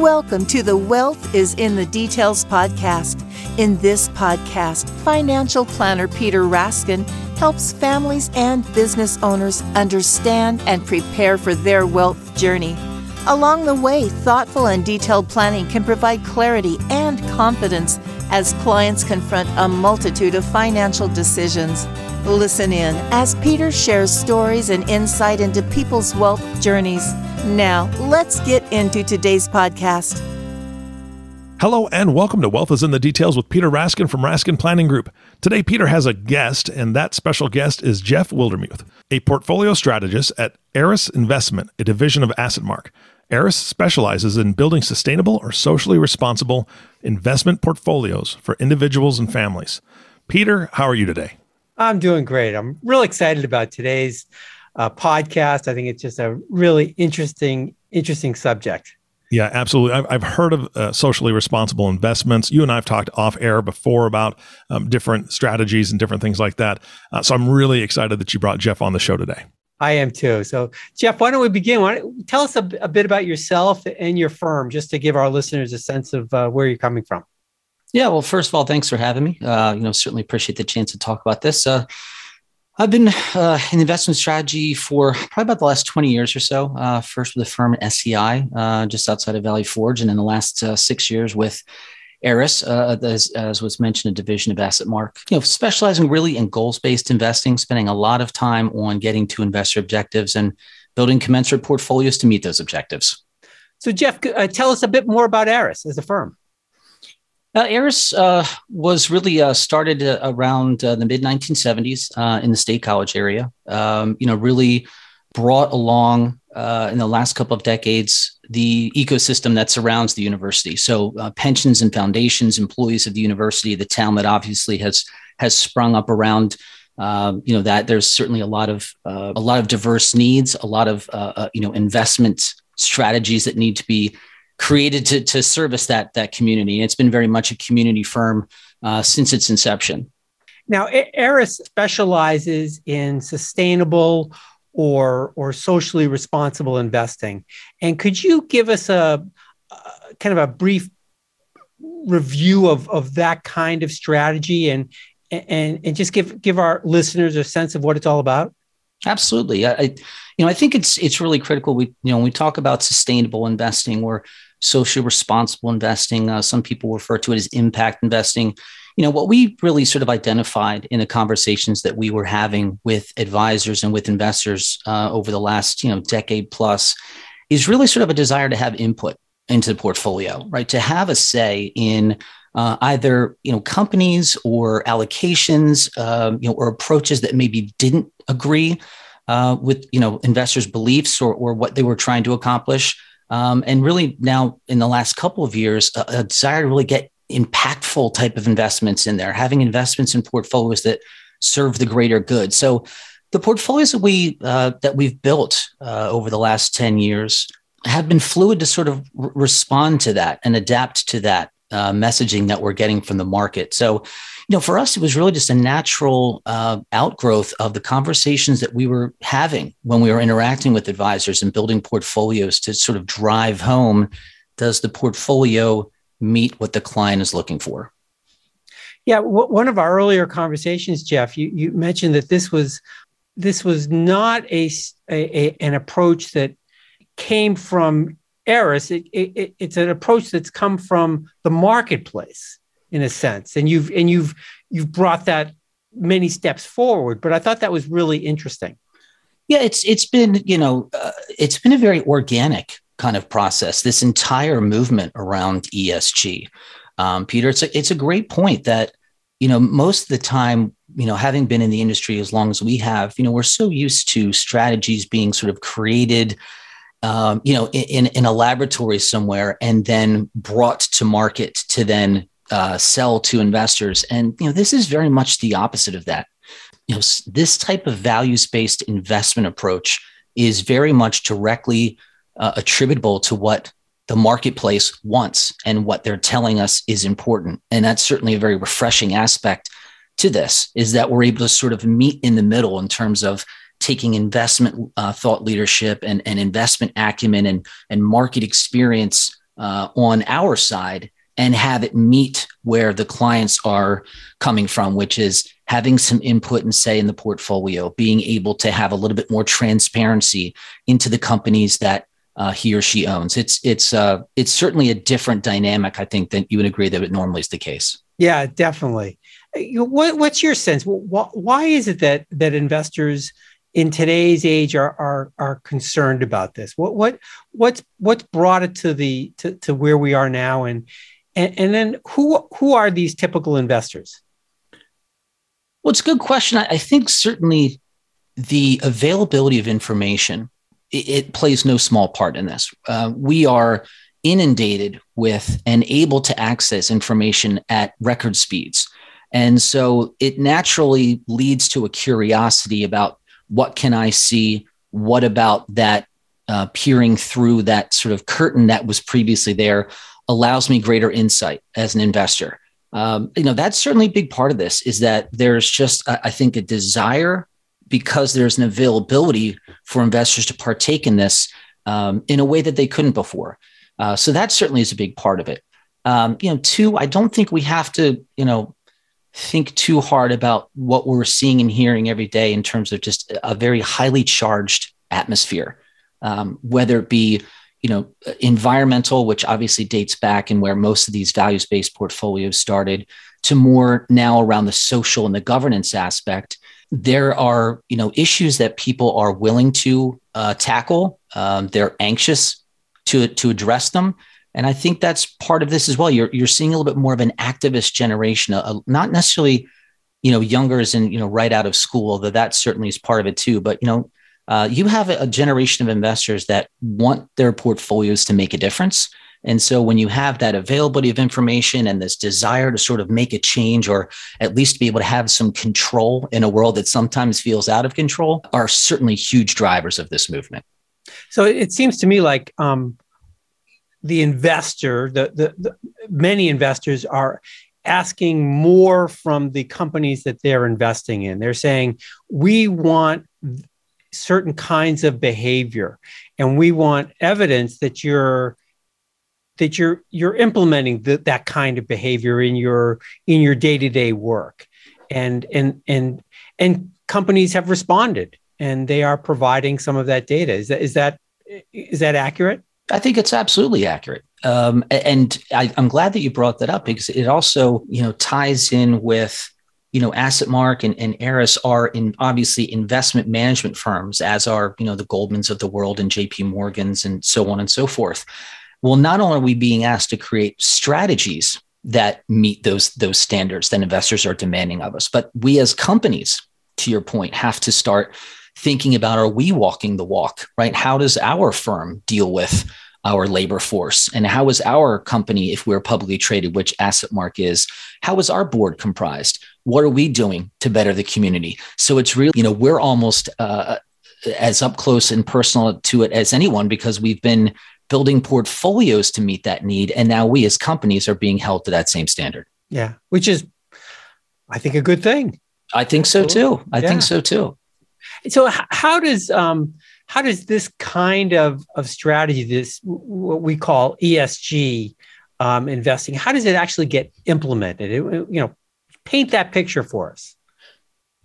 Welcome to the Wealth is in the Details podcast. In this podcast, financial planner Peter Raskin helps families and business owners understand and prepare for their wealth journey. Along the way, thoughtful and detailed planning can provide clarity and confidence as clients confront a multitude of financial decisions. Listen in as Peter shares stories and insight into people's wealth journeys. Now, let's get into today's podcast. Hello and welcome to Wealth is in the Details with Peter Raskin from Raskin Planning Group. Today, Peter has a guest, and that special guest is Jeff Wildermuth, a portfolio strategist at Eris Investment, a division of AssetMark. Eris specializes in building sustainable or socially responsible investment portfolios for individuals and families. Peter, how are you today? I'm doing great. I'm really excited about today's uh, podcast. I think it's just a really interesting, interesting subject. Yeah, absolutely. I've, I've heard of uh, socially responsible investments. You and I have talked off air before about um, different strategies and different things like that. Uh, so I'm really excited that you brought Jeff on the show today. I am too. So, Jeff, why don't we begin? Why don't, tell us a, a, bit about yourself and your firm, just to give our listeners a sense of uh, where you're coming from. Yeah. Well, first of all, thanks for having me. Uh, you know, certainly appreciate the chance to talk about this. Uh, I've been uh, in investment strategy for probably about the last 20 years or so. Uh, first with the firm SEI, uh, just outside of Valley Forge, and in the last uh, six years with Eris, uh, as, as, was mentioned, a division of AssetMark. You know, specializing really in goals-based investing, spending a lot of time on getting to investor objectives and building commensurate portfolios to meet those objectives. So, Jeff, uh, tell us a bit more about Eris as a firm. Uh, Eris uh, was really uh, started uh, around uh, the mid 1970s uh, in the State College area. Um, you know, really brought along in the last couple of decades the ecosystem that surrounds the university. So pensions and foundations, employees of the university, the town that obviously has has sprung up around. Um, you know that there's certainly a lot of a lot of diverse needs, a lot of you know investment strategies that need to be created to, to service that, that community. And it's been very much a community firm uh, since its inception. Now, Eris specializes in sustainable or, or socially responsible investing. And could you give us a, a kind of a brief review of, of that kind of strategy and, and, and just give, give our listeners a sense of what it's all about? Absolutely. I, you know, I think it's it's really critical. We, you know, when we talk about sustainable investing or socially responsible investing, uh, some people refer to it as impact investing. You know, what we really sort of identified in the conversations that we were having with advisors and with investors uh, over the last, you know, decade plus, is really sort of a desire to have input into the portfolio, right? To have a say in uh, either you know companies or allocations, um, you know, or approaches that maybe didn't agree uh, with you know investors' beliefs or, or what they were trying to accomplish. Um, and really now in the last couple of years, a, a, desire to really get impactful type of investments in there, having investments in portfolios that serve the greater good. So the portfolios that we uh, that we've built uh, over the last ten years have been fluid to sort of r- respond to that and adapt to that uh, messaging that we're getting from the market. So you know, for us, it was really just a natural uh, outgrowth of the conversations that we were having when we were interacting with advisors and building portfolios to sort of drive home does the portfolio meet what the client is looking for? Yeah, w- one of our earlier conversations, Jeff, you, you mentioned that this was this was not a, a, a an approach that came from Eris. It, it, it's an approach that's come from the marketplace in a sense. And you've and you've you've brought that many steps forward but i thought that was really interesting. Yeah it's it's been you know uh, it's been a very organic kind of process this entire movement around esg um, peter it's a, it's a great point that you know most of the time you know having been in the industry as long as we have you know we're so used to strategies being sort of created um, you know in, in a laboratory somewhere and then brought to market to then uh, sell to investors. And you know, this is very much the opposite of that. You know, this type of values-based investment approach is very much directly uh, attributable to what the marketplace wants and what they're telling us is important. And that's certainly a very refreshing aspect to this is that we're able to sort of meet in the middle in terms of taking investment uh, thought leadership and, and investment acumen and, and market experience uh, on our side and have it meet where the clients are coming from, which is having some input and say in the portfolio, being able to have a little bit more transparency into the companies that uh, he or she owns. It's it's uh, it's certainly a different dynamic, I think, than you would agree that it normally is the case. Yeah, definitely. What, what's your sense? Why is it that that investors in today's age are are are concerned about this? What what what's what's brought it to the to, to where we are now, and, and and then who who are these typical investors? Well, it's a good question. I, I think certainly the availability of information it, it plays no small part in this. Uh, we are inundated with and able to access information at record speeds. And so it naturally leads to a curiosity about what can I see? What about that uh, peering through that sort of curtain that was previously there allows me greater insight as an investor. Um, you know, that's certainly a big part of this is that there's just, I think, a desire because there's an availability for investors to partake in this um, in a way that they couldn't before. Uh, so that certainly is a big part of it. Um, you know, two, I don't think we have to, you know, think too hard about what we're seeing and hearing every day in terms of just a very highly charged atmosphere, um, whether it be you know environmental, which obviously dates back and where most of these values based portfolios started, to more now around the social and the governance aspect. There are you know issues that people are willing to uh, tackle. Um, they're anxious to to address them and I think that's part of this as well. You're you're seeing a little bit more of an activist generation, a, not necessarily, you know, younger as in you know right out of school, though that certainly is part of it too. But you know, uh, you have a, generation of investors that want their portfolios to make a difference. And so when you have that availability of information and this desire to sort of make a change or at least be able to have some control in a world that sometimes feels out of control are certainly huge drivers of this movement. So it seems to me like um, the investor, the, the, the many investors are asking more from the companies that they're investing in. They're saying, we want certain kinds of behavior. And we want evidence that you're that you're you're implementing the, that kind of behavior in your in your day-to-day work. And and and and companies have responded and they are providing some of that data. Is that is that is that accurate? I think it's absolutely accurate. Um, and I, am glad that you brought that up because it also, you know, ties in with, you know, AssetMark and, and Eris are in obviously investment management firms, as are, you know, the Goldmans of the world and JP Morgans and so on and so forth. Well, not only are we being asked to create strategies that meet those those standards that investors are demanding of us, but we as companies, to your point, have to start thinking about are we walking the walk, right? How does our firm deal with our labor force? And how is our company, if we're publicly traded, which AssetMark is, how is our board comprised? What are we doing to better the community? So it's really, you know, we're almost uh, as up close and personal to it as anyone because we've been building portfolios to meet that need. And now we as companies are being held to that same standard. Yeah, which is, I think, a good thing. I think so too. I yeah. think so too. So how does um, how does this kind of of strategy, this what we call ESG um, investing, how does it actually get implemented? It, you know, paint that picture for us.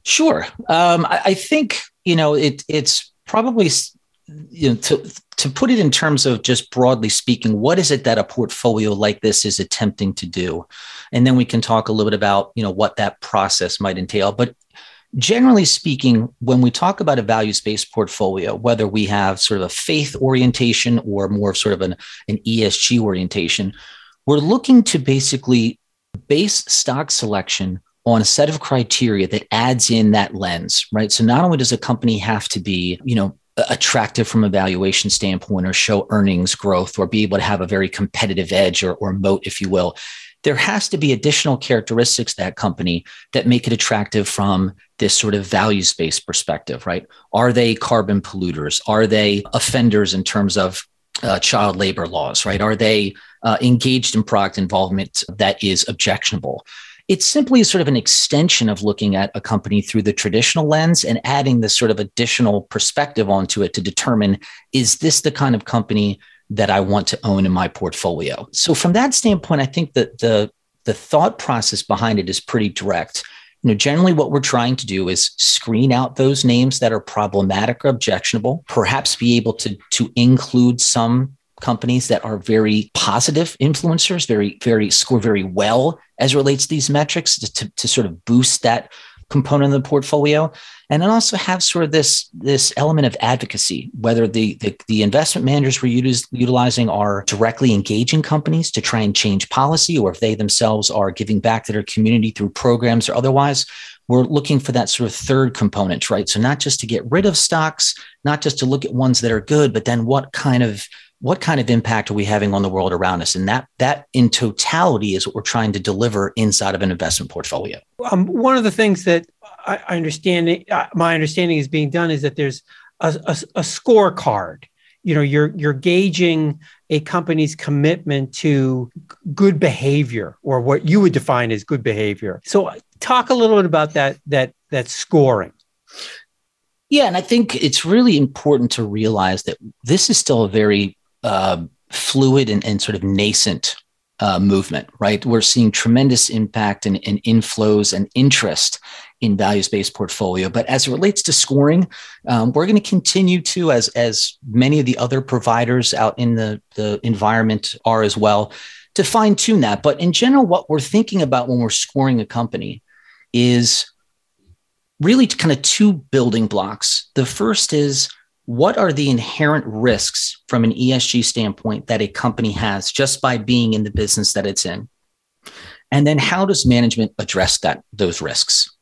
Sure. Um, I, I, think you know it. It's probably you know to to put it in terms of just broadly speaking, what is it that a portfolio like this is attempting to do, and then we can talk a little bit about you know what that process might entail. But generally speaking, when we talk about a values based portfolio, whether we have sort of a faith orientation or more sort of an, an ESG orientation, we're looking to basically base stock selection on a set of criteria that adds in that lens, right? So not only does a company have to be, you know, attractive from a valuation standpoint or show earnings growth or be able to have a very competitive edge or, or moat, if you will, there has to be additional characteristics that company that make it attractive from this sort of values based perspective, right? Are they carbon polluters? Are they offenders in terms of uh, child labor laws, right? Are they uh, engaged in product involvement that is objectionable? It's simply sort of an extension of looking at a company through the traditional lens and adding this sort of additional perspective onto it to determine is this the kind of company that I want to own in my portfolio. So from that standpoint, I think that the the thought process behind it is pretty direct. Know, generally what we're trying to do is screen out those names that are problematic or objectionable, perhaps be able to, to include some companies that are very positive influencers, very, very score very well as relates to these metrics to, to, to sort of boost that component of the portfolio. And then also have sort of this this element of advocacy whether the the, the investment managers we're utilizing are directly engaging companies to try and change policy or if they themselves are giving back to their community through programs or otherwise we're looking for that sort of third component right? So not just to get rid of stocks not just to look at ones that are good but then what kind of what kind of impact are we having on the world around us? And that that in totality is what we're trying to deliver inside of an investment portfolio. Um, one of the things that i, understand uh, my understanding is being done is that there's a, a, a scorecard. You know you're you're gauging a company's commitment to good behavior or what you would define as good behavior. So talk a little bit about that that that scoring. Yeah, and I think it's really important to realize that this is still a very uh, fluid and, and, sort of nascent uh, movement, right? We're seeing tremendous impact and, and inflows and interest in values-based portfolio. But as it relates to scoring, um, we're going to continue to, as as many of the other providers out in the, the environment are as well, to fine tune that. But in general, what we're thinking about when we're scoring a company is really kind of two building blocks. The first is what are the inherent risks from an ESG standpoint that a company has just by being in the business that it's in? And then how does management address that those risks?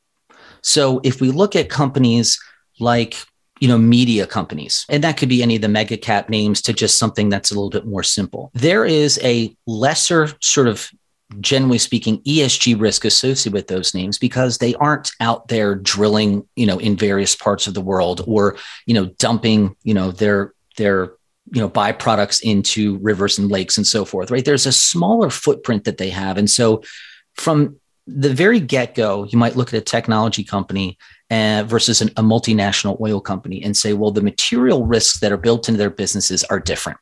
So if we look at companies like you know media companies and that could be any of the mega cap names to just something that's a little bit more simple there is a lesser sort of generally speaking ESG risk associated with those names because they aren't out there drilling, you know, in various parts of the world or, you know, dumping, you know, their their you know byproducts into rivers and lakes and so forth right? There's a smaller footprint that they have. And so from the very get-go you might look at a technology company uh, versus an, a multinational oil company and say well the material risks that are built into their businesses are different.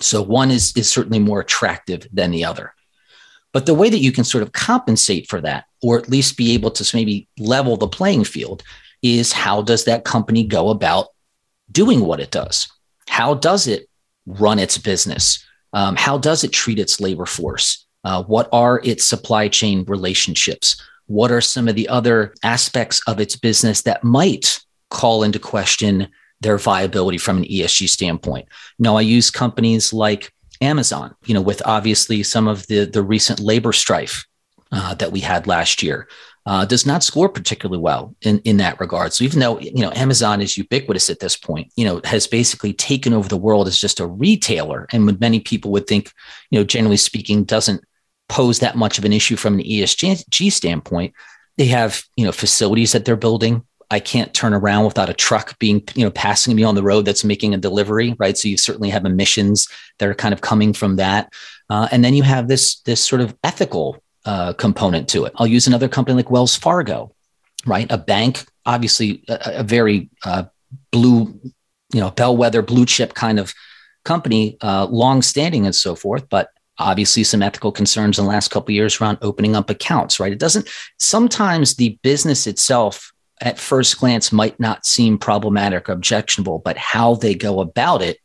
So one is is certainly more attractive than the other but the way that you can sort of compensate for that, or at least be able to maybe level the playing field, is how does that company go about doing what it does? How does it run its business? Um, how does it treat its labor force? Uh, what are its supply chain relationships? What are some of the other aspects of its business that might call into question their viability from an ESG standpoint? Now, I use companies like Amazon, you know, with obviously some of the, the recent labor strife uh, that we had last year, uh, does not score particularly well in, in that regard. So even though, you know, Amazon is ubiquitous at this point, you know, has basically taken over the world as just a retailer. And many people would think, you know, generally speaking, doesn't pose that much of an issue from an ESG standpoint, they have, you know, facilities that they're building, I can't turn around without a truck being, you know, passing me on the road that's making a delivery, right? So you certainly have emissions that are kind of coming from that, uh, and then you have this this sort of ethical uh, component to it. I'll use another company like Wells Fargo, right? A bank, obviously a, a very uh, blue, you know, bellwether blue chip kind of company, uh, long standing and so forth, but obviously some ethical concerns in the last couple years around opening up accounts right it doesn't sometimes the business itself at first glance might not seem problematic or objectionable, but how they go about it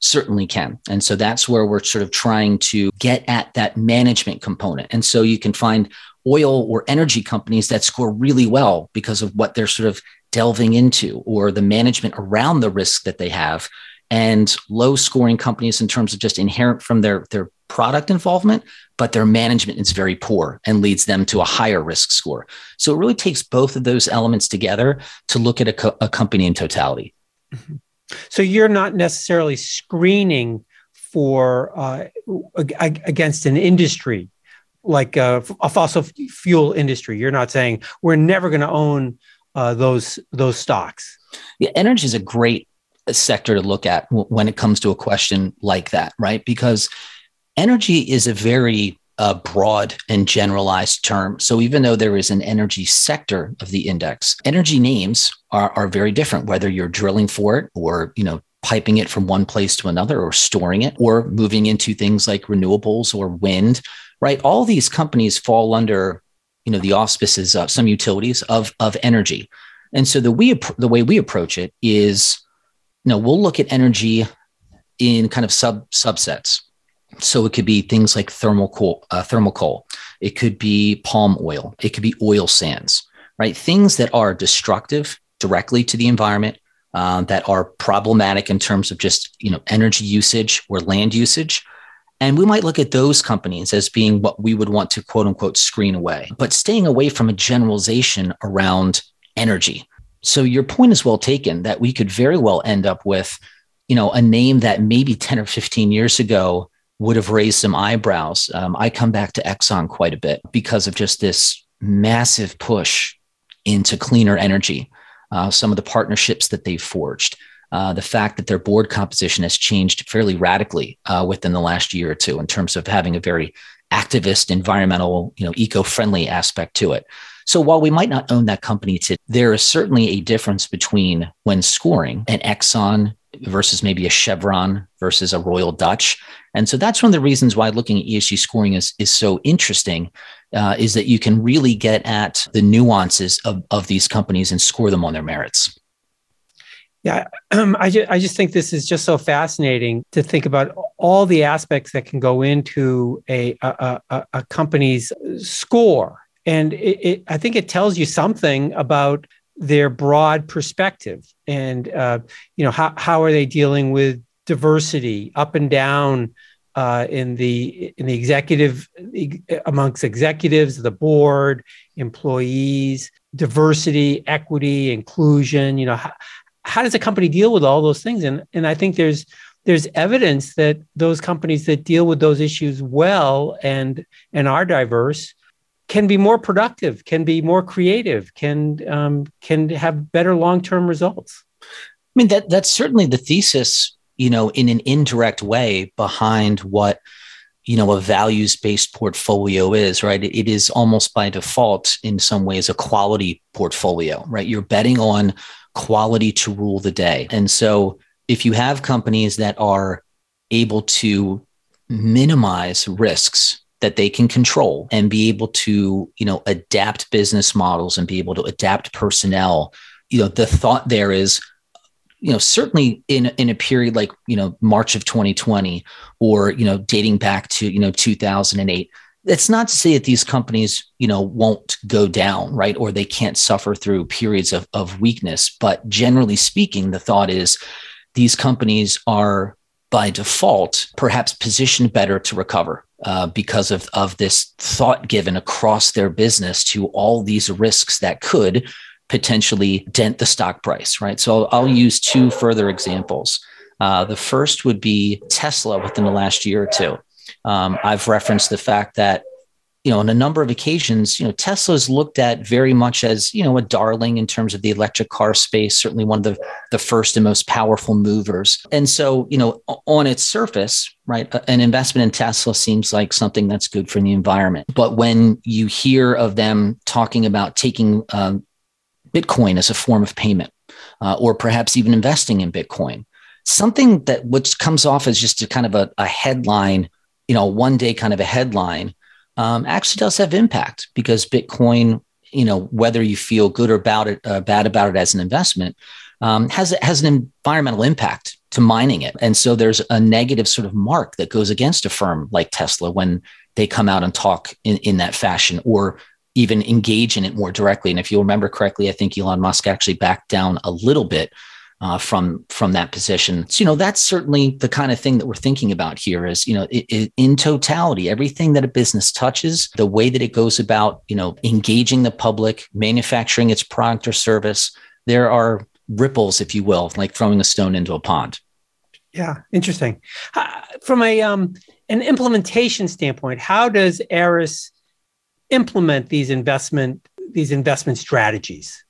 certainly can. And so that's where we're sort of trying to get at that management component. And so you can find oil or energy companies that score really well because of what they're sort of delving into or the management around the risk that they have and low scoring companies in terms of just inherent from their their product involvement but their management is very poor and leads them to a higher risk score so it really takes both of those elements together to look at a, co- a company in totality mm-hmm. so you're not necessarily screening for uh, against an industry like a, a, fossil fuel industry you're not saying we're never going to own uh, those those stocks yeah energy is a great sector to look at when it comes to a question like that, right? Because energy is a very uh, broad and generalized term. So even though there is an energy sector of the index, energy names are, are very different, whether you're drilling for it or, you know, piping it from one place to another or storing it or moving into things like renewables or wind, right? All these companies fall under, you know, the auspices of some utilities of, of energy. And so the we the way we approach it is, you know, we'll look at energy in kind of sub subsets. So it could be things like thermal coal, uh, thermal coal. It could be palm oil. It could be oil sands, right? Things that are destructive directly to the environment, uh, that are problematic in terms of just you know energy usage or land usage. And we might look at those companies as being what we would want to quote unquote screen away, but staying away from a generalization around energy. So your point is well taken that we could very well end up with, you know, a name that maybe 10 or 15 years ago would have raised some eyebrows. Um, I come back to Exxon quite a bit because of just this massive push into cleaner energy uh, some of the partnerships that they've forged, uh, the fact that their board composition has changed fairly radically uh, within the last year or two in terms of having a very activist, environmental, you know, eco-friendly aspect to it. So while we might not own that company today, there is certainly a difference between when scoring an Exxon versus maybe a Chevron versus a Royal Dutch. And so that's one of the reasons why looking at ESG scoring is, is so interesting uh, is that you can really get at the nuances of, of these companies and score them on their merits. Yeah, um, I, just, I just think this is just so fascinating to think about all the aspects that can go into a, a, a, a company's score. And it, it, I think it tells you something about their broad perspective and uh, you know how, how are they dealing with diversity up and down uh, in the in the executive amongst executives, the board, employees, diversity, equity, inclusion. You know, how, how does a company deal with all those things? And and I think there's there's evidence that those companies that deal with those issues well and and are diverse can be more productive, can be more creative, can um, can have better long term results. I mean that that's certainly the thesis you know, in an indirect way behind what you know a values based portfolio is right? It is almost by default in some ways a quality portfolio right? You're betting on quality to rule the day. And so if you have companies that are able to minimize risks that they can control and be able to you know adapt business models and be able to adapt personnel you know the thought there is you know certainly in in a period like you know March of 2020 or you know dating back to you know 2008 that's not to say that these companies you know won't go down right? Or they can't suffer through periods of, of weakness. But generally speaking the thought is these companies are by default perhaps positioned better to recover uh, because of, of this thought given across their business to all these risks that could potentially dent the stock price, right? So I'll, I'll use two further examples. Uh, the first would be Tesla within the last year or two. Um, I've referenced the fact that you know, on a number of occasions, you know, Tesla's looked at very much as, you know, a darling in terms of the electric car space, certainly one of the, the first and most powerful movers. And so, you know, on its surface, right, an investment in Tesla seems like something that's good for the environment. But when you hear of them talking about taking um, Bitcoin as a form of payment, uh, or perhaps even investing in Bitcoin. Something that which comes off as just a kind of a, a headline, you know, one day kind of a headline, um, actually does have impact because Bitcoin, you know, whether you feel good or about it, uh, bad about it as an investment, um, has has an environmental impact to mining it, and so there's a negative sort of mark that goes against a firm like Tesla when they come out and talk in, in that fashion, or even engage in it more directly. And if you remember correctly, I think Elon Musk actually backed down a little bit uh, from from that position. So, you know, that's certainly the kind of thing that we're thinking about here. Is you know, it, it, in totality, everything that a business touches, the way that it goes about, you know, engaging the public, manufacturing its product or service, there are ripples, if you will, like throwing a stone into a pond. Yeah, interesting. Uh, from a um, an implementation standpoint, how does Eris implement these investment these investment strategies?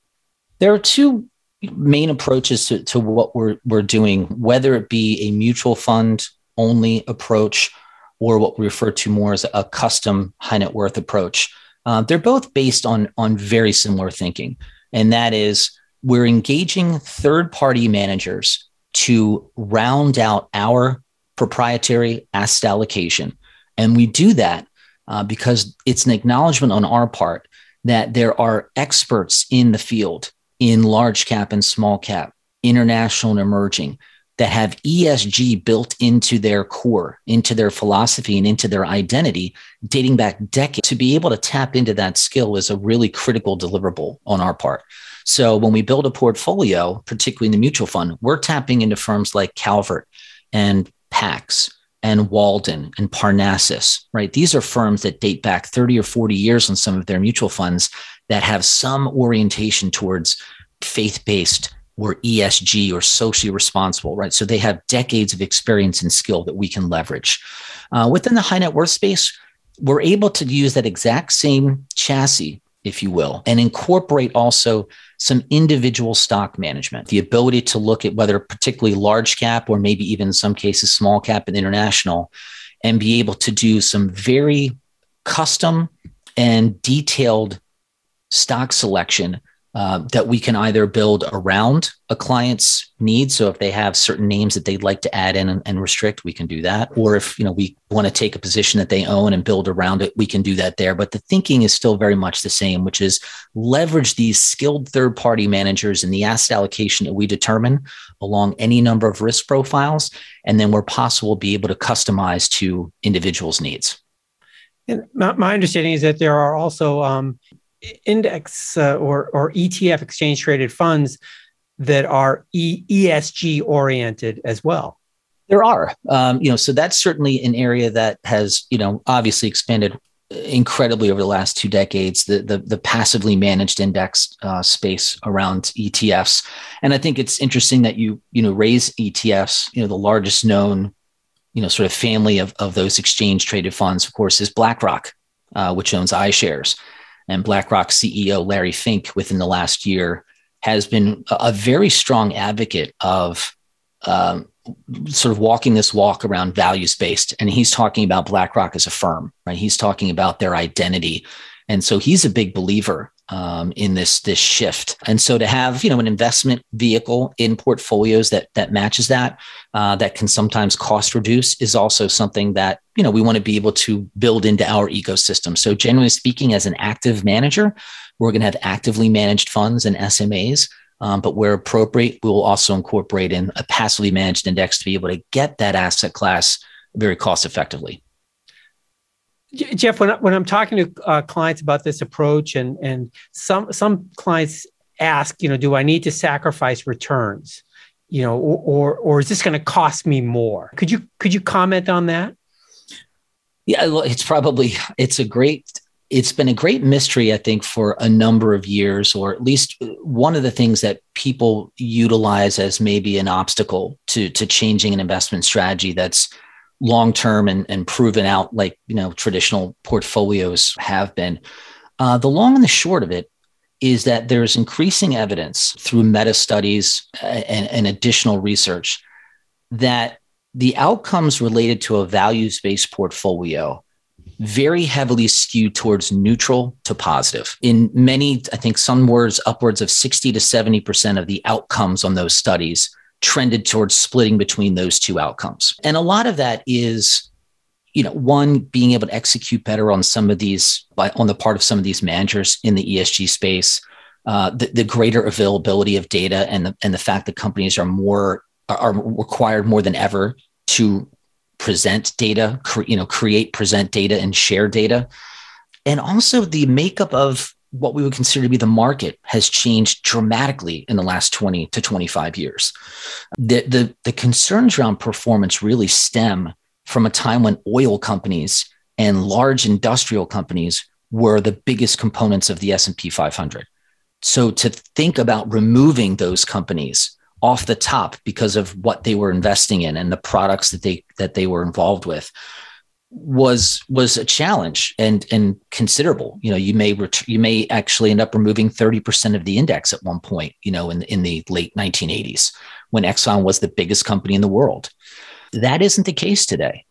There are two main approaches to, to what we're we're doing, whether it be a mutual fund only approach or what we refer to more as a custom high net worth approach. Uh, they're both based on on very similar thinking, and that is we're engaging third party managers to round out our proprietary asset allocation. And we do that uh, because it's an acknowledgement on our part that there are experts in the field in large cap and small cap, international and emerging that have ESG built into their core, into their philosophy, and into their identity dating back decades. To be able to tap into that skill is a really critical deliverable on our part. So when we build a portfolio, particularly in the mutual fund, we're tapping into firms like Calvert and Pax and Walden and Parnassus, right? These are firms that date back 30 or 40 years on some of their mutual funds that have some orientation towards faith based or ESG or socially responsible, right? So they have decades of experience and skill that we can leverage. Uh, within the high net worth space, we're able to use that exact same chassis, if you will, and incorporate also some individual stock management, the ability to look at whether particularly large cap or maybe even in some cases small cap and international, and be able to do some very custom and detailed stock selection uh, that we can either build around a client's needs. So if they have certain names that they'd like to add in and, and, restrict, we can do that. Or if you know we want to take a position that they own and build around it, we can do that there. But the thinking is still very much the same, which is leverage these skilled third-party managers and the asset allocation that we determine along any number of risk profiles, and then where possible, be able to customize to individuals' needs. And my, understanding is that there are also um, index uh, or, or ETF exchange traded funds that are e- ESG oriented as well? There are, um, you know, so that's certainly an area that has, you know, obviously expanded incredibly over the last two decades. The the, the passively managed index uh, space around ETFs, and I think it's interesting that you you know raise ETFs. You know, the largest known, you know, sort of family of of those exchange traded funds, of course, is BlackRock, uh, which owns iShares and BlackRock CEO Larry Fink within the last year has been a very strong advocate of um, sort of walking this walk around values based. And he's talking about BlackRock as a firm, right? He's talking about their identity. And so he's a big believer um, in this this shift. And so to have you know an investment vehicle in portfolios that that matches that uh, that can sometimes cost reduce is also something that you know we want to be able to build into our ecosystem. So generally speaking, as an active manager, we're going to have actively managed funds and SMAs. Um, but where appropriate, we will also incorporate in a passively managed index to be able to get that asset class very cost effectively. Jeff, when, when I'm talking to uh, clients about this approach, and and some some clients ask, you know, do I need to sacrifice returns, you know, or or, or is this going to cost me more? Could you could you comment on that? Yeah, it's probably it's a great it's been a great mystery, I think, for a number of years, or at least one of the things that people utilize as maybe an obstacle to to changing an investment strategy that's long term and, and proven out like you know traditional portfolios have been. Uh, the long and the short of it is that there's increasing evidence through meta studies uh, and, and additional research that the outcomes related to a values based portfolio very heavily skewed towards neutral to positive. In many, I think some words, upwards of 60 to 70% of the outcomes on those studies trended towards splitting between those two outcomes. And a lot of that is, you know, one being able to execute better on some of these, by, on the part of some of these managers in the ESG space, uh, the, the greater availability of data and the, and the fact that companies are more are required more than ever to present data, cre- you know, create, present data, and share data, and also the makeup of what we would consider to be the market has changed dramatically in the last 20 to 25 years. The, the, the concerns around performance really stem from a time when oil companies and large industrial companies were the biggest components of the S&P 500. So to think about removing those companies off the top because of what they were investing in and the products that they that they were involved with was was a challenge and and considerable. You know you may ret- you may actually end up removing 30% of the index at one point you know in in the late 1980s when exxon was the biggest company in the world. That isn't the case today.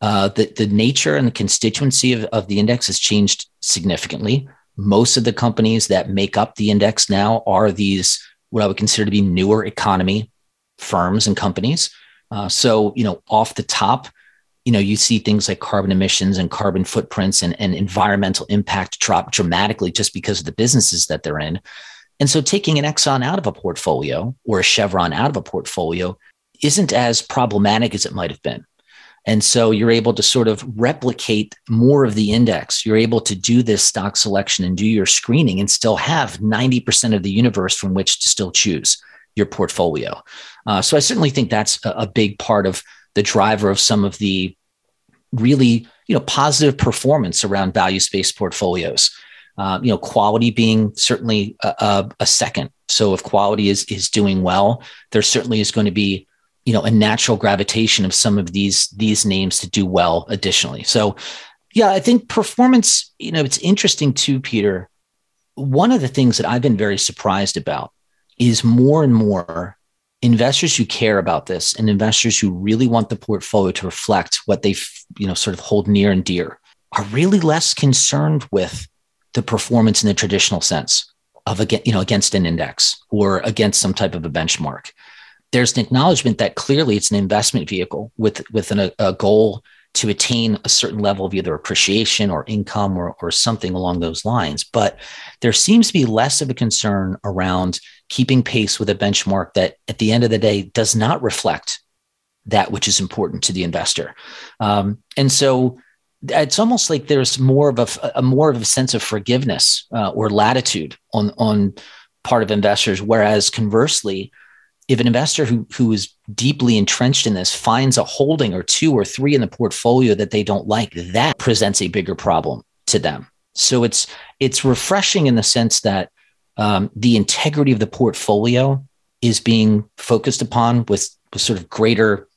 Uh, the, the nature and the constituency of, of the index has changed significantly. Most of the companies that make up the index now are these what i would consider to be newer economy firms and companies. Uh, so, you know, off the top, you know, you see things like carbon emissions and carbon footprints and, and environmental impact drop dramatically just because of the businesses that they're in. And so taking an Exxon out of a portfolio or a Chevron out of a portfolio isn't as problematic as it might have been. And so you're able to sort of replicate more of the index. You're able to do this stock selection and do your screening and still have 90% of the universe from which to still choose your portfolio. Uh, so I certainly think that's a, a big part of the driver of some of the really you know positive performance around value based portfolios. Uh, you know, quality being certainly a, a, a, second. So if quality is is doing well, there certainly is going to be you know a natural gravitation of some of these these names to do well additionally. So yeah, I think performance. You know, it's interesting too, Peter. One of the things that I've been very surprised about is more and more investors who care about this and investors who really want the portfolio to reflect what they you know sort of hold near and dear are really less concerned with the performance in the traditional sense of again you know against an index or against some type of a benchmark there's an acknowledgement that clearly it's an investment vehicle with with an, a goal to attain a certain level of either appreciation or income or, or something along those lines. But there seems to be less of a concern around keeping pace with a benchmark that at the end of the day does not reflect that which is important to the investor. Um, and so it's almost like there's more of a, a more of a sense of forgiveness uh, or latitude on on part of investors, whereas conversely, if an investor who, who is deeply entrenched in this finds a holding or two or three in the portfolio that they don't like, that presents a bigger problem to them. So it's it's refreshing in the sense that um, the integrity of the portfolio is being focused upon with, with sort of greater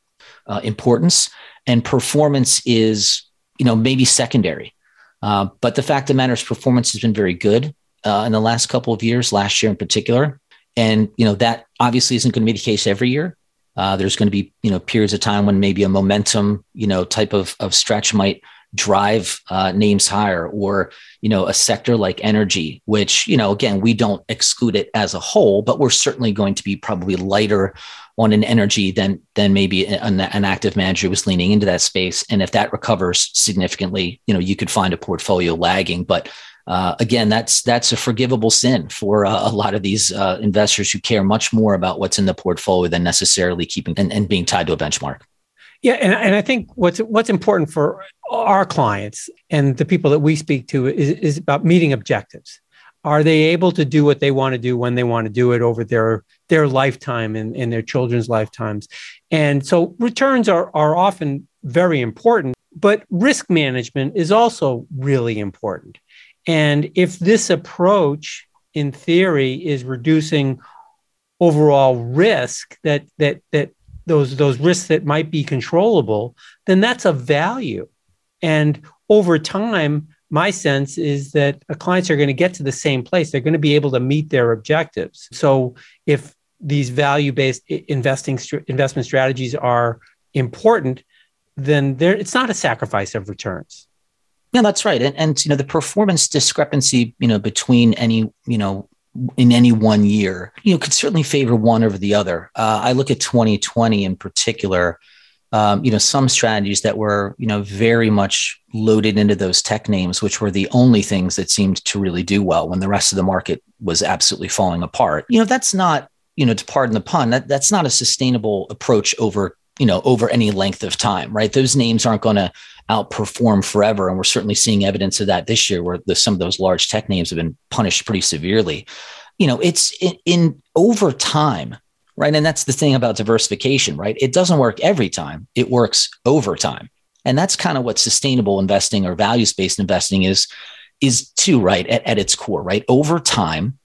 uh, importance, and performance is you know maybe secondary. Uh, but the fact of the matter is, performance has been very good uh, in the last couple of years. Last year, in particular, and you know that obviously isn't going to be the case every year. Uh, there's going to be you know periods of time when maybe a momentum you know type of of stretch might drive uh, names higher, or you know a sector like energy, which you know again we don't exclude it as a whole, but we're certainly going to be probably lighter on an energy than than maybe an, an active manager was leaning into that space. And if that recovers significantly, you know you could find a portfolio lagging, but uh, again, that's that's a forgivable sin for uh, a lot of these uh, investors who care much more about what's in the portfolio than necessarily keeping and, and being tied to a benchmark. Yeah, and, and I think what's what's important for our clients and the people that we speak to is, is about meeting objectives. Are they able to do what they want to do when they want to do it over their their lifetime and, and their children's lifetimes? And so returns are are often very important, but risk management is also really important. And if this approach, in theory, is reducing overall risk that that that those those risks that might be controllable, then that's a value. And over time, my sense is that clients are going to get to the same place. They're going to be able to meet their objectives. So if these value-based investing investment strategies are important, then there it's not a sacrifice of returns. Yeah, that's right. And, and you know, the performance discrepancy, you know, between any, you know, in any one year, you know, could certainly favor one over the other. Uh, I look at 2020 in particular. Um, you know, some strategies that were, you know, very much loaded into those tech names, which were the only things that seemed to really do well when the rest of the market was absolutely falling apart. You know, that's not, you know, to pardon the pun, that, that's not a sustainable approach over, you know, over any length of time, right? Those names aren't going to outperform forever. And we're certainly seeing evidence of that this year, where the, some of those large tech names have been punished pretty severely. You know, it's in, in over time, right? And that's the thing about diversification, right? It doesn't work every time, it works over time. And that's kind of what sustainable investing or values based investing is, is too, right? At, at its core, right? Over time,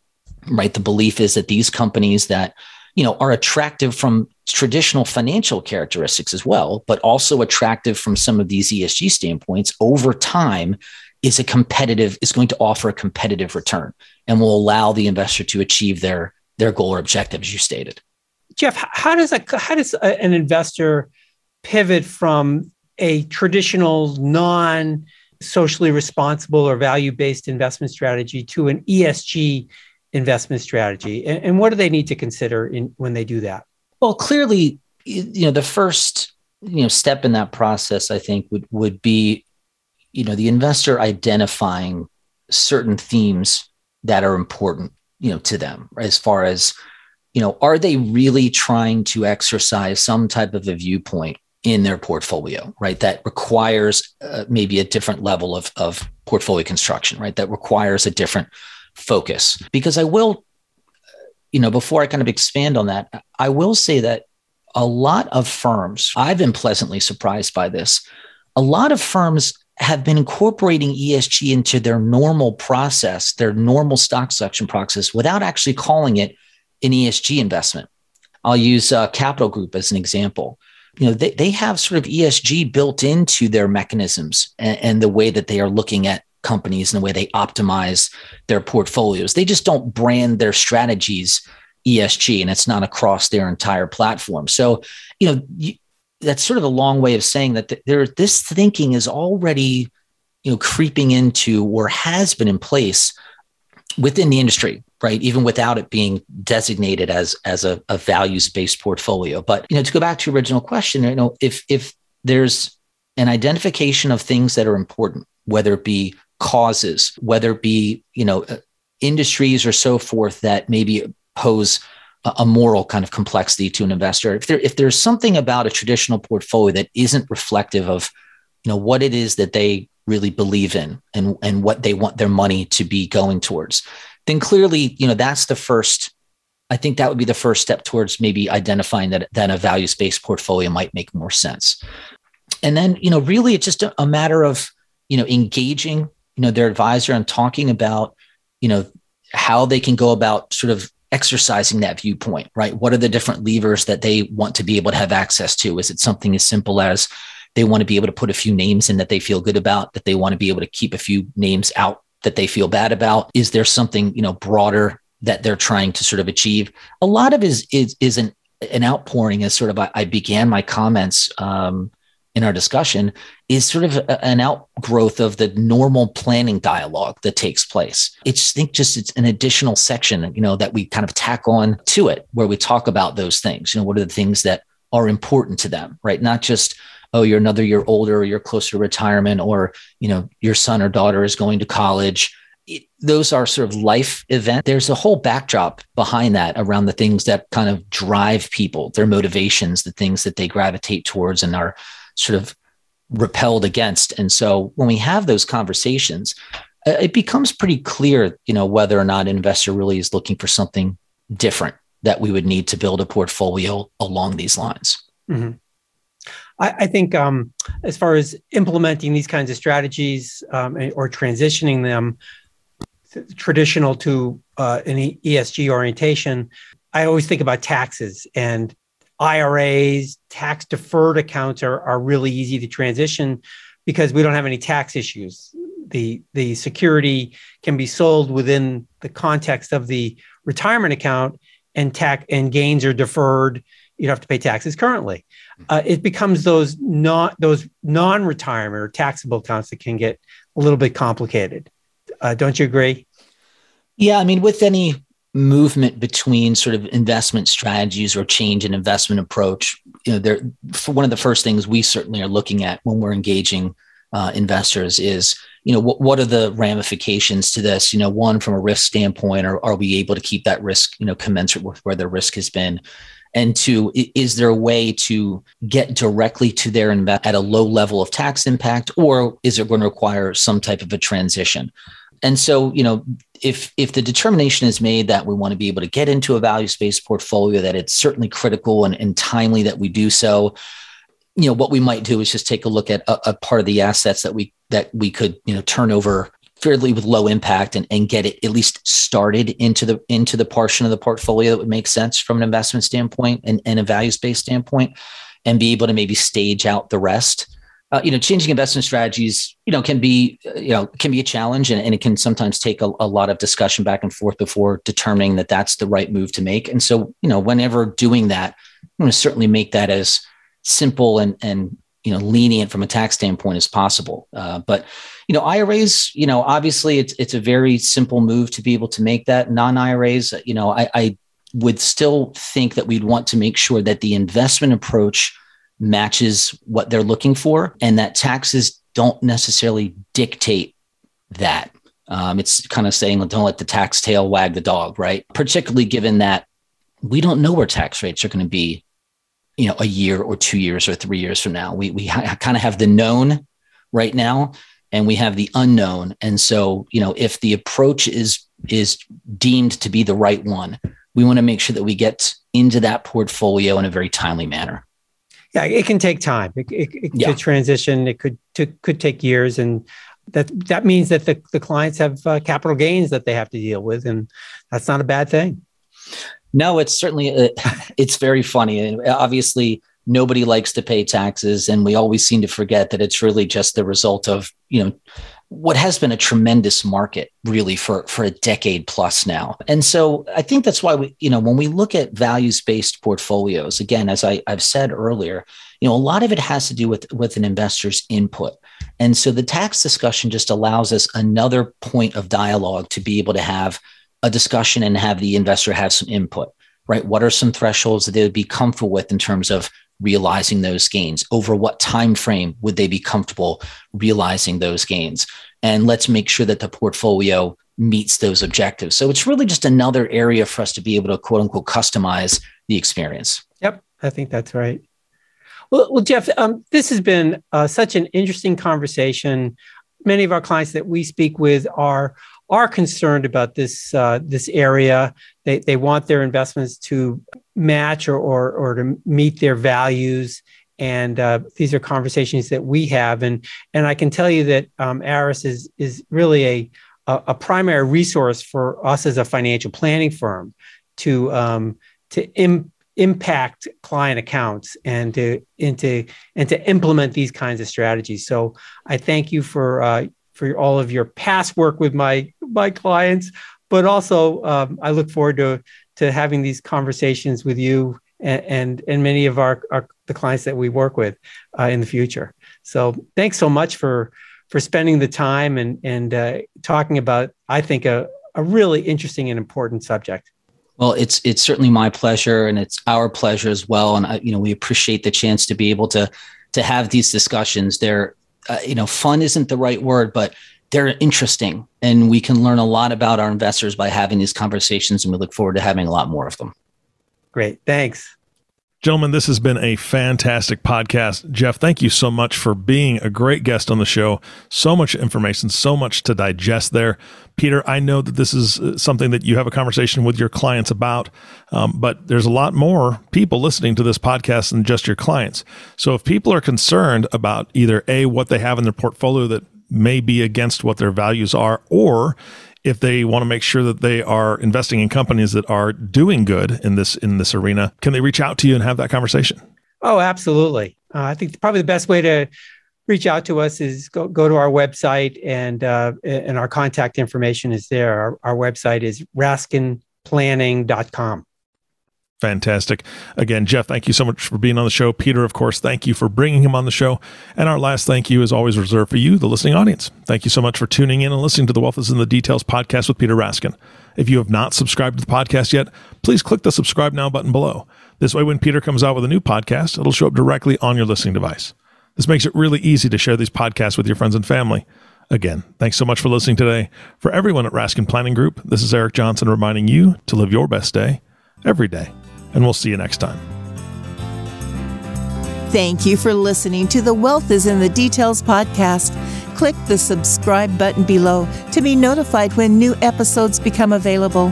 right? The belief is that these companies that you know are attractive from traditional financial characteristics as well but also attractive from some of these esg standpoints over time is a competitive is going to offer a competitive return and will allow the investor to achieve their their goal or objective as you stated. Jeff how does a how does a, an investor pivot from a traditional non socially responsible or value based investment strategy to an esg investment strategy? And, and what do they need to consider in when they do that Well, clearly, you know, the first you know step in that process, I think, would would be, you know, the investor identifying certain themes that are important, you know, to them as far as, you know, are they really trying to exercise some type of a viewpoint in their portfolio, right? That requires uh, maybe a different level of, of portfolio construction, right? That requires a different focus. Because I will, you know, before I kind of expand on that, I will say that a lot of firms, I've been pleasantly surprised by this. A lot of firms have been incorporating ESG into their normal process, their normal stock selection process, without actually calling it an ESG investment. I'll use uh, Capital Group as an example you know they, they have sort of esg built into their mechanisms and, and, the way that they are looking at companies and the way they optimize their portfolios. They just don't brand their strategies esg and it's not across their entire platform. So you know you, that's sort of a long way of saying that there this thinking is already you know creeping into or has been in place within the industry right? Even without it being designated as as a, a values based portfolio. But you know to go back to your original question you know if if there's an identification of things that are important whether it be causes whether it be you know uh, industries or so forth that maybe pose a, moral kind of complexity to an investor if there if there's something about a traditional portfolio that isn't reflective of you know what it is that they really believe in and and what they want their money to be going towards then clearly, you know, that's the first. I think that would be the first step towards maybe identifying that that a values based portfolio might make more sense. And then, you know, really, it's just a, a matter of you know engaging, you know, their advisor and talking about, you know, how they can go about sort of exercising that viewpoint, right? What are the different levers that they want to be able to have access to? Is it something as simple as they want to be able to put a few names in that they feel good about, that they want to be able to keep a few names out that they feel bad about? Is there something, you know, broader that they're trying to sort of achieve? A lot of is is is an an outpouring as sort of I, I began my comments um, in our discussion is sort of a, an outgrowth of the normal planning dialogue that takes place. It's I think just it's an additional section, you know, that we kind of tack on to it where we talk about those things. You know, what are the things that are important to them, right? Not just oh you're another year older or you're closer to retirement or you know your son or daughter is going to college it, those are sort of life event there's a whole backdrop behind that around the things that kind of drive people their motivations the things that they gravitate towards and are sort of repelled against and so when we have those conversations uh, it becomes pretty clear you know whether or not an investor really is looking for something different that we would need to build a portfolio along these lines mm-hmm. I, I think um, as far as implementing these kinds of strategies um, or transitioning them traditional to uh, an ESG orientation, I always think about taxes and IRAs, tax deferred accounts are, are really easy to transition because we don't have any tax issues. The, the security can be sold within the context of the retirement account and tax and gains are deferred you don't have to pay taxes currently. Mm-hmm. Uh, it becomes those not those non-retirement or taxable accounts that can get a little bit complicated. Uh, don't you agree? Yeah, I mean, with any movement between sort of investment strategies or change in investment approach, you know, there one of the first things we certainly are looking at when we're engaging uh, investors is you know what, what are the ramifications to this? You know one from a risk standpoint or are we able to keep that risk you know commensurate with where the risk has been? And two is there a way to get directly to their invest at a low level of tax impact or is it going to require some type of a transition? And so you know if if the determination is made that we want to be able to get into a value based portfolio that it's certainly critical and, and timely that we do so you know what we might do is just take a look at a, a part of the assets that we that we could you know turn over fairly with low impact and, and get it at least started into the into the portion of the portfolio that would make sense from an investment standpoint and, and a values based standpoint and be able to maybe stage out the rest uh, you know changing investment strategies you know can be uh, you know can be a challenge and, and it can sometimes take a, a, lot of discussion back and forth before determining that that's the right move to make. And so you know whenever doing that i'm going to certainly make that as simple and and you know lenient from a tax standpoint as possible. Uh, but you know iras you know obviously it's it's a very simple move to be able to make that. Non iras you know i, I would still think that we'd want to make sure that the investment approach matches what they're looking for and that taxes don't necessarily dictate that. Um, it's kind of saying, don't let the tax tail wag the dog, right? Particularly given that we don't know where tax rates are going to be, you know, a year or two years or three years from now. We, we ha- kind of have the known right now and we have the unknown. And so, you know, if the approach is, is deemed to be the right one, we want to make sure that we get into that portfolio in a very timely manner. Yeah, it can take time. It, it, it yeah. to transition, it could to, could take years, and that that means that the, the clients have uh, capital gains that they have to deal with, and that's not a bad thing. No, it's certainly a, uh, it's very funny, and obviously nobody likes to pay taxes, and we always seem to forget that it's really just the result of you know what has been a tremendous market really for for a decade plus now. And so i think that's why we you know when we look at values based portfolios again as I, i've said earlier you know a lot of it has to do with with an investor's input. And so the tax discussion just allows us another point of dialogue to be able to have a discussion and have the investor have some input right? What are some thresholds that they would be comfortable with in terms of realizing those gains? Over what time frame would they be comfortable realizing those gains? And let's make sure that the portfolio meets those objectives. So it's really just another area for us to be able to quote unquote customize the experience. Yep i think that's right. Well, well jeff um, this has been uh, such an interesting conversation. Many of our clients that we speak with are are concerned about this uh, this area. They they want their investments to match or or, or to meet their values. And uh, these are conversations that we have, and and I can tell you that um, Aris is is really a a primary resource for us as a financial planning firm to um, to Im- impact client accounts and to into and to implement these kinds of strategies. So I thank you for uh, for all of your past work with my my clients, but also um, I look forward to to having these conversations with you and and, and many of our, our the clients that we work with uh, in the future. So thanks so much for for spending the time and and uh, talking about I think a a really interesting and important subject. Well, it's it's certainly my pleasure, and it's our pleasure as well. And I, you know, we appreciate the chance to be able to to have these discussions. They're uh, you know, fun isn't the right word, but they're interesting and we can learn a lot about our investors by having these conversations and we look forward to having a lot more of them. Great. Thanks. Gentlemen, this has been a fantastic podcast. Jeff, thank you so much for being a great guest on the show. So much information, so much to digest there. Peter, I know that this is uh, something that you have a conversation with your clients about, um, but there's a lot more people listening to this podcast than just your clients. So if people are concerned about either A, what they have in their portfolio that may be against what their values are, or if they want to make sure that they are investing in companies that are doing good in this in this arena, can they reach out to you and have that conversation? Oh, absolutely. Uh, I think probably the best way to reach out to us is go, go to our website and uh, and our contact information is there. Our, our website is raskinplanning.com. Fantastic. Again, Jeff, thank you so much for being on the show. Peter, of course, thank you for bringing him on the show. And our last thank you is always reserved for you, the listening audience. Thank you so much for tuning in and listening to the Wealth is in the Details podcast with Peter Raskin. If you have not subscribed to the podcast yet, please click the subscribe now button below. This way, when Peter comes out with a new podcast, it'll show up directly on your listening device. This makes it really easy to share these podcasts with your friends and family. Again, thanks so much for listening today. For everyone at Raskin Planning Group, this is Eric Johnson reminding you to live your best day every day and we'll see you next time. Thank you for listening to the Wealth is in the Details podcast. Click the subscribe button below to be notified when new episodes become available.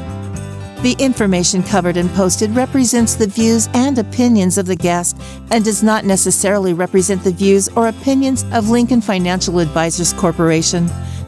The information covered and posted represents the views and opinions of the guest and does not necessarily represent the views or opinions of Lincoln Financial Advisors Corporation.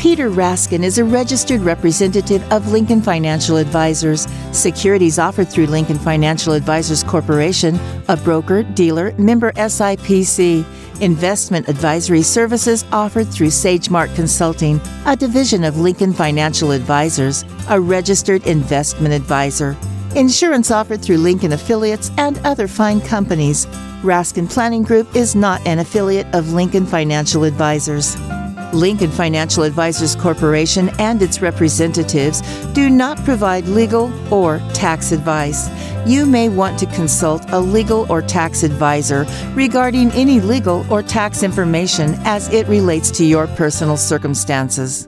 Peter Raskin is a registered representative of Lincoln Financial Advisors. Securities offered through Lincoln Financial Advisors Corporation, a broker, dealer, member SIPC. Investment advisory services offered through SageMark Consulting, a division of Lincoln Financial Advisors, a registered investment advisor. Insurance offered through Lincoln affiliates and other fine companies. Raskin Planning Group is not an affiliate of Lincoln Financial Advisors. Lincoln Financial Advisors Corporation and its representatives do not provide legal or tax advice. You may want to consult a legal or tax advisor regarding any legal or tax information as it relates to your personal circumstances.